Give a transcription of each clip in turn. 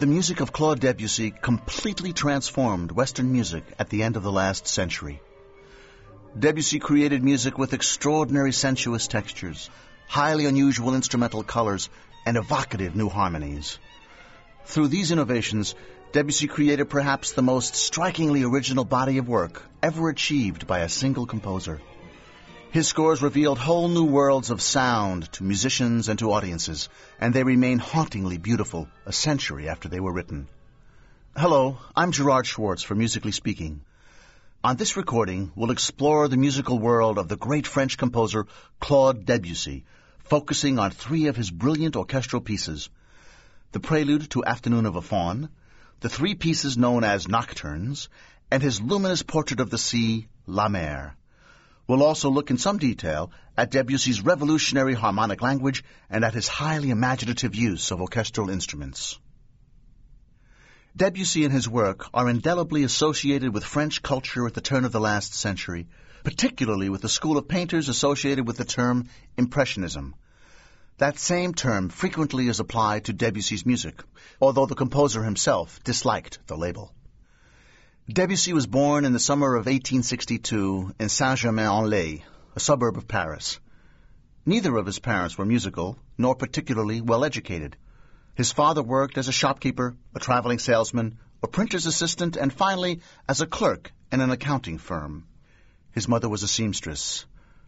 The music of Claude Debussy completely transformed Western music at the end of the last century. Debussy created music with extraordinary sensuous textures, highly unusual instrumental colors, and evocative new harmonies. Through these innovations, Debussy created perhaps the most strikingly original body of work ever achieved by a single composer. His scores revealed whole new worlds of sound to musicians and to audiences, and they remain hauntingly beautiful a century after they were written. Hello, I'm Gerard Schwarz for Musically Speaking. On this recording, we'll explore the musical world of the great French composer Claude Debussy, focusing on three of his brilliant orchestral pieces the Prelude to Afternoon of a Faun, the three pieces known as Nocturnes, and his luminous portrait of the sea, La Mer. We'll also look in some detail at Debussy's revolutionary harmonic language and at his highly imaginative use of orchestral instruments. Debussy and his work are indelibly associated with French culture at the turn of the last century, particularly with the school of painters associated with the term Impressionism. That same term frequently is applied to Debussy's music, although the composer himself disliked the label. Debussy was born in the summer of 1862 in Saint-Germain-en-Laye, a suburb of Paris. Neither of his parents were musical, nor particularly well educated. His father worked as a shopkeeper, a traveling salesman, a printer's assistant, and finally as a clerk in an accounting firm. His mother was a seamstress.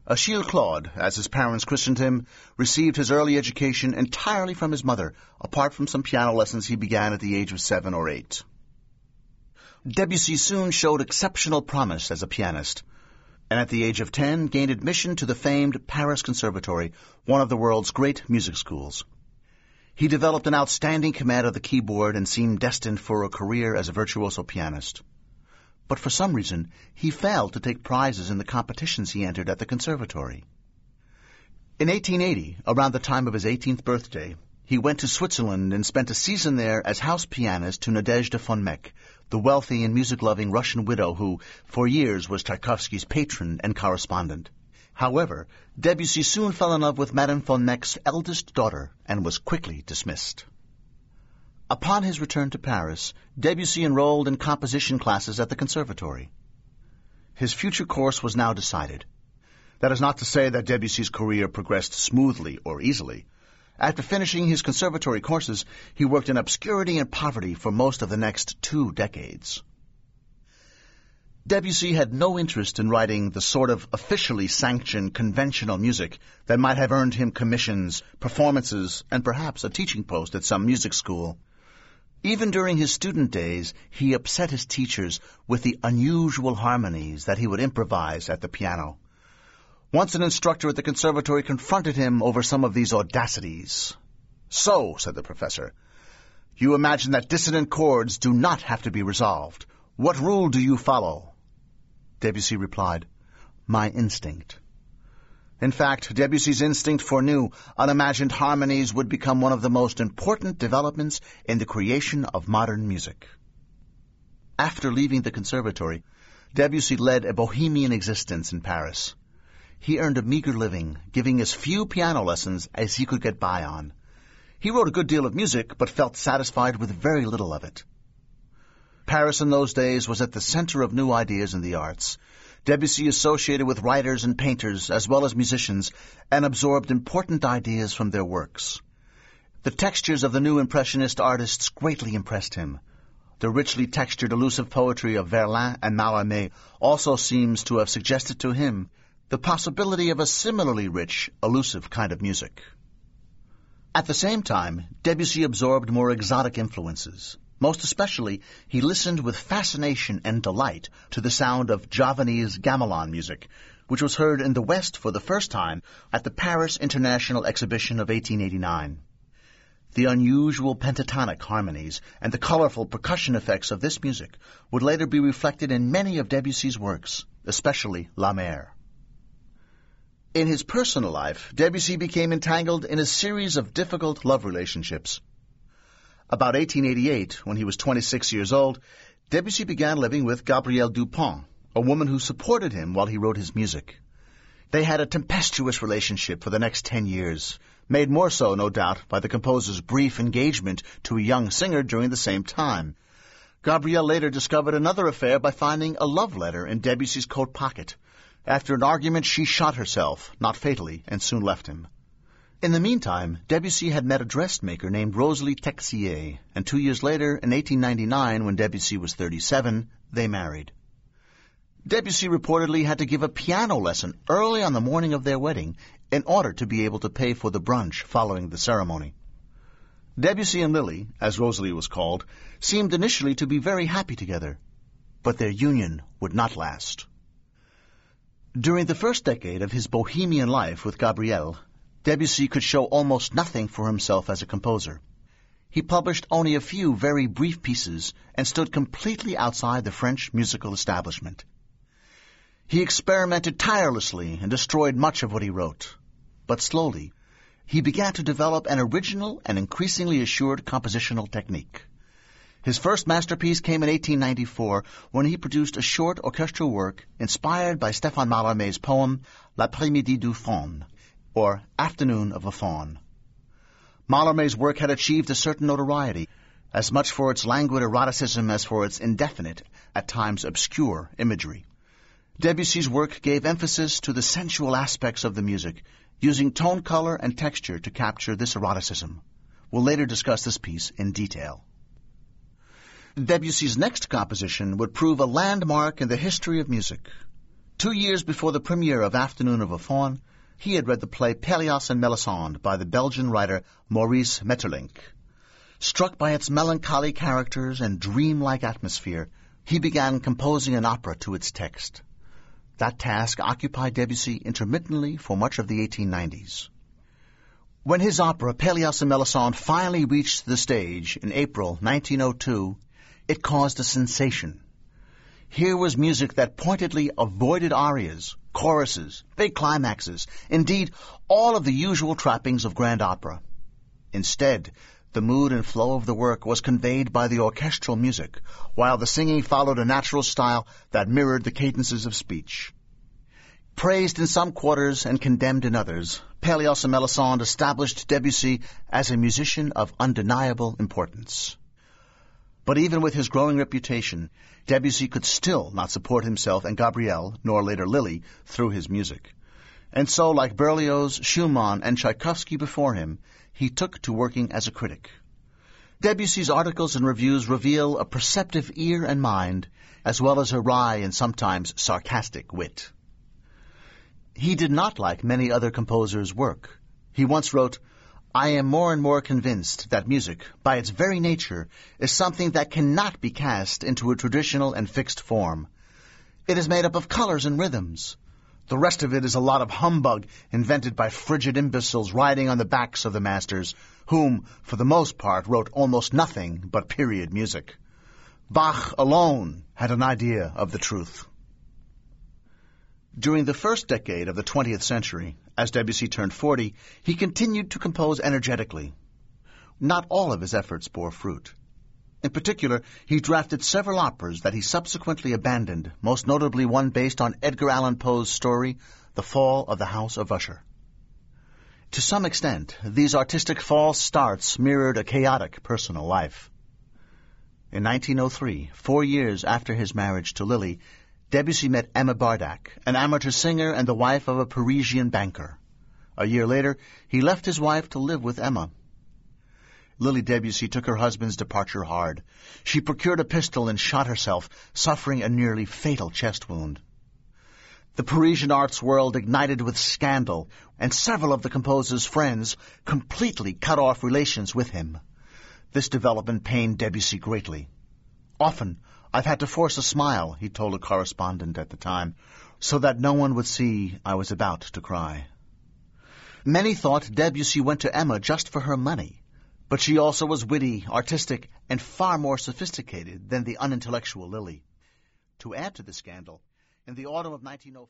Achille Claude, as his parents christened him, received his early education entirely from his mother, apart from some piano lessons he began at the age of seven or eight. Debussy soon showed exceptional promise as a pianist, and at the age of ten gained admission to the famed Paris Conservatory, one of the world's great music schools. He developed an outstanding command of the keyboard and seemed destined for a career as a virtuoso pianist. But for some reason, he failed to take prizes in the competitions he entered at the conservatory. In 1880, around the time of his 18th birthday, he went to Switzerland and spent a season there as house pianist to Nadezhda von Meck, the wealthy and music-loving Russian widow who, for years, was Tchaikovsky's patron and correspondent. However, Debussy soon fell in love with Madame von Meck's eldest daughter and was quickly dismissed. Upon his return to Paris, Debussy enrolled in composition classes at the conservatory. His future course was now decided. That is not to say that Debussy's career progressed smoothly or easily. After finishing his conservatory courses, he worked in obscurity and poverty for most of the next two decades. Debussy had no interest in writing the sort of officially sanctioned conventional music that might have earned him commissions, performances, and perhaps a teaching post at some music school. Even during his student days, he upset his teachers with the unusual harmonies that he would improvise at the piano. Once an instructor at the conservatory confronted him over some of these audacities. So, said the professor, you imagine that dissonant chords do not have to be resolved. What rule do you follow? Debussy replied, My instinct. In fact, Debussy's instinct for new, unimagined harmonies would become one of the most important developments in the creation of modern music. After leaving the conservatory, Debussy led a bohemian existence in Paris he earned a meager living, giving as few piano lessons as he could get by on. He wrote a good deal of music, but felt satisfied with very little of it. Paris in those days was at the center of new ideas in the arts. Debussy associated with writers and painters as well as musicians and absorbed important ideas from their works. The textures of the new Impressionist artists greatly impressed him. The richly textured, elusive poetry of Verlaine and Mallarmé also seems to have suggested to him the possibility of a similarly rich, elusive kind of music. At the same time, Debussy absorbed more exotic influences. Most especially, he listened with fascination and delight to the sound of Javanese gamelan music, which was heard in the West for the first time at the Paris International Exhibition of 1889. The unusual pentatonic harmonies and the colorful percussion effects of this music would later be reflected in many of Debussy's works, especially La Mer. In his personal life, Debussy became entangled in a series of difficult love relationships. About 1888, when he was 26 years old, Debussy began living with Gabrielle Dupont, a woman who supported him while he wrote his music. They had a tempestuous relationship for the next ten years, made more so, no doubt, by the composer's brief engagement to a young singer during the same time. Gabrielle later discovered another affair by finding a love letter in Debussy's coat pocket. After an argument, she shot herself, not fatally, and soon left him. In the meantime, Debussy had met a dressmaker named Rosalie Texier, and two years later, in 1899, when Debussy was 37, they married. Debussy reportedly had to give a piano lesson early on the morning of their wedding in order to be able to pay for the brunch following the ceremony. Debussy and Lily, as Rosalie was called, seemed initially to be very happy together, but their union would not last. During the first decade of his bohemian life with Gabrielle, Debussy could show almost nothing for himself as a composer. He published only a few very brief pieces and stood completely outside the French musical establishment. He experimented tirelessly and destroyed much of what he wrote. But slowly, he began to develop an original and increasingly assured compositional technique. His first masterpiece came in 1894 when he produced a short orchestral work inspired by Stéphane Mallarmé's poem L'après-midi du faune, or Afternoon of a Faun. Mallarmé's work had achieved a certain notoriety, as much for its languid eroticism as for its indefinite, at times obscure, imagery. Debussy's work gave emphasis to the sensual aspects of the music, using tone color and texture to capture this eroticism. We'll later discuss this piece in detail. Debussy's next composition would prove a landmark in the history of music. Two years before the premiere of Afternoon of a Faun, he had read the play Pelléas and Melisande by the Belgian writer Maurice Maeterlinck. Struck by its melancholy characters and dreamlike atmosphere, he began composing an opera to its text. That task occupied Debussy intermittently for much of the 1890s. When his opera Pelléas and Melisande finally reached the stage in April 1902, it caused a sensation. Here was music that pointedly avoided arias, choruses, big climaxes, indeed, all of the usual trappings of grand opera. Instead, the mood and flow of the work was conveyed by the orchestral music, while the singing followed a natural style that mirrored the cadences of speech. Praised in some quarters and condemned in others, Pelléas and Melisande established Debussy as a musician of undeniable importance. But even with his growing reputation, Debussy could still not support himself and Gabrielle, nor later Lily, through his music. And so, like Berlioz, Schumann, and Tchaikovsky before him, he took to working as a critic. Debussy's articles and reviews reveal a perceptive ear and mind, as well as a wry and sometimes sarcastic wit. He did not like many other composers' work. He once wrote, I am more and more convinced that music, by its very nature, is something that cannot be cast into a traditional and fixed form. It is made up of colors and rhythms. The rest of it is a lot of humbug invented by frigid imbeciles riding on the backs of the masters, whom, for the most part, wrote almost nothing but period music. Bach alone had an idea of the truth. During the first decade of the 20th century, as Debussy turned 40, he continued to compose energetically. Not all of his efforts bore fruit. In particular, he drafted several operas that he subsequently abandoned, most notably one based on Edgar Allan Poe's story, The Fall of the House of Usher. To some extent, these artistic false starts mirrored a chaotic personal life. In 1903, four years after his marriage to Lily, Debussy met Emma Bardac, an amateur singer and the wife of a Parisian banker. A year later, he left his wife to live with Emma. Lily Debussy took her husband's departure hard. She procured a pistol and shot herself, suffering a nearly fatal chest wound. The Parisian arts world ignited with scandal, and several of the composer's friends completely cut off relations with him. This development pained Debussy greatly. Often, I've had to force a smile, he told a correspondent at the time, so that no one would see I was about to cry. Many thought Debussy went to Emma just for her money, but she also was witty, artistic, and far more sophisticated than the unintellectual Lily. To add to the scandal, in the autumn of 1905,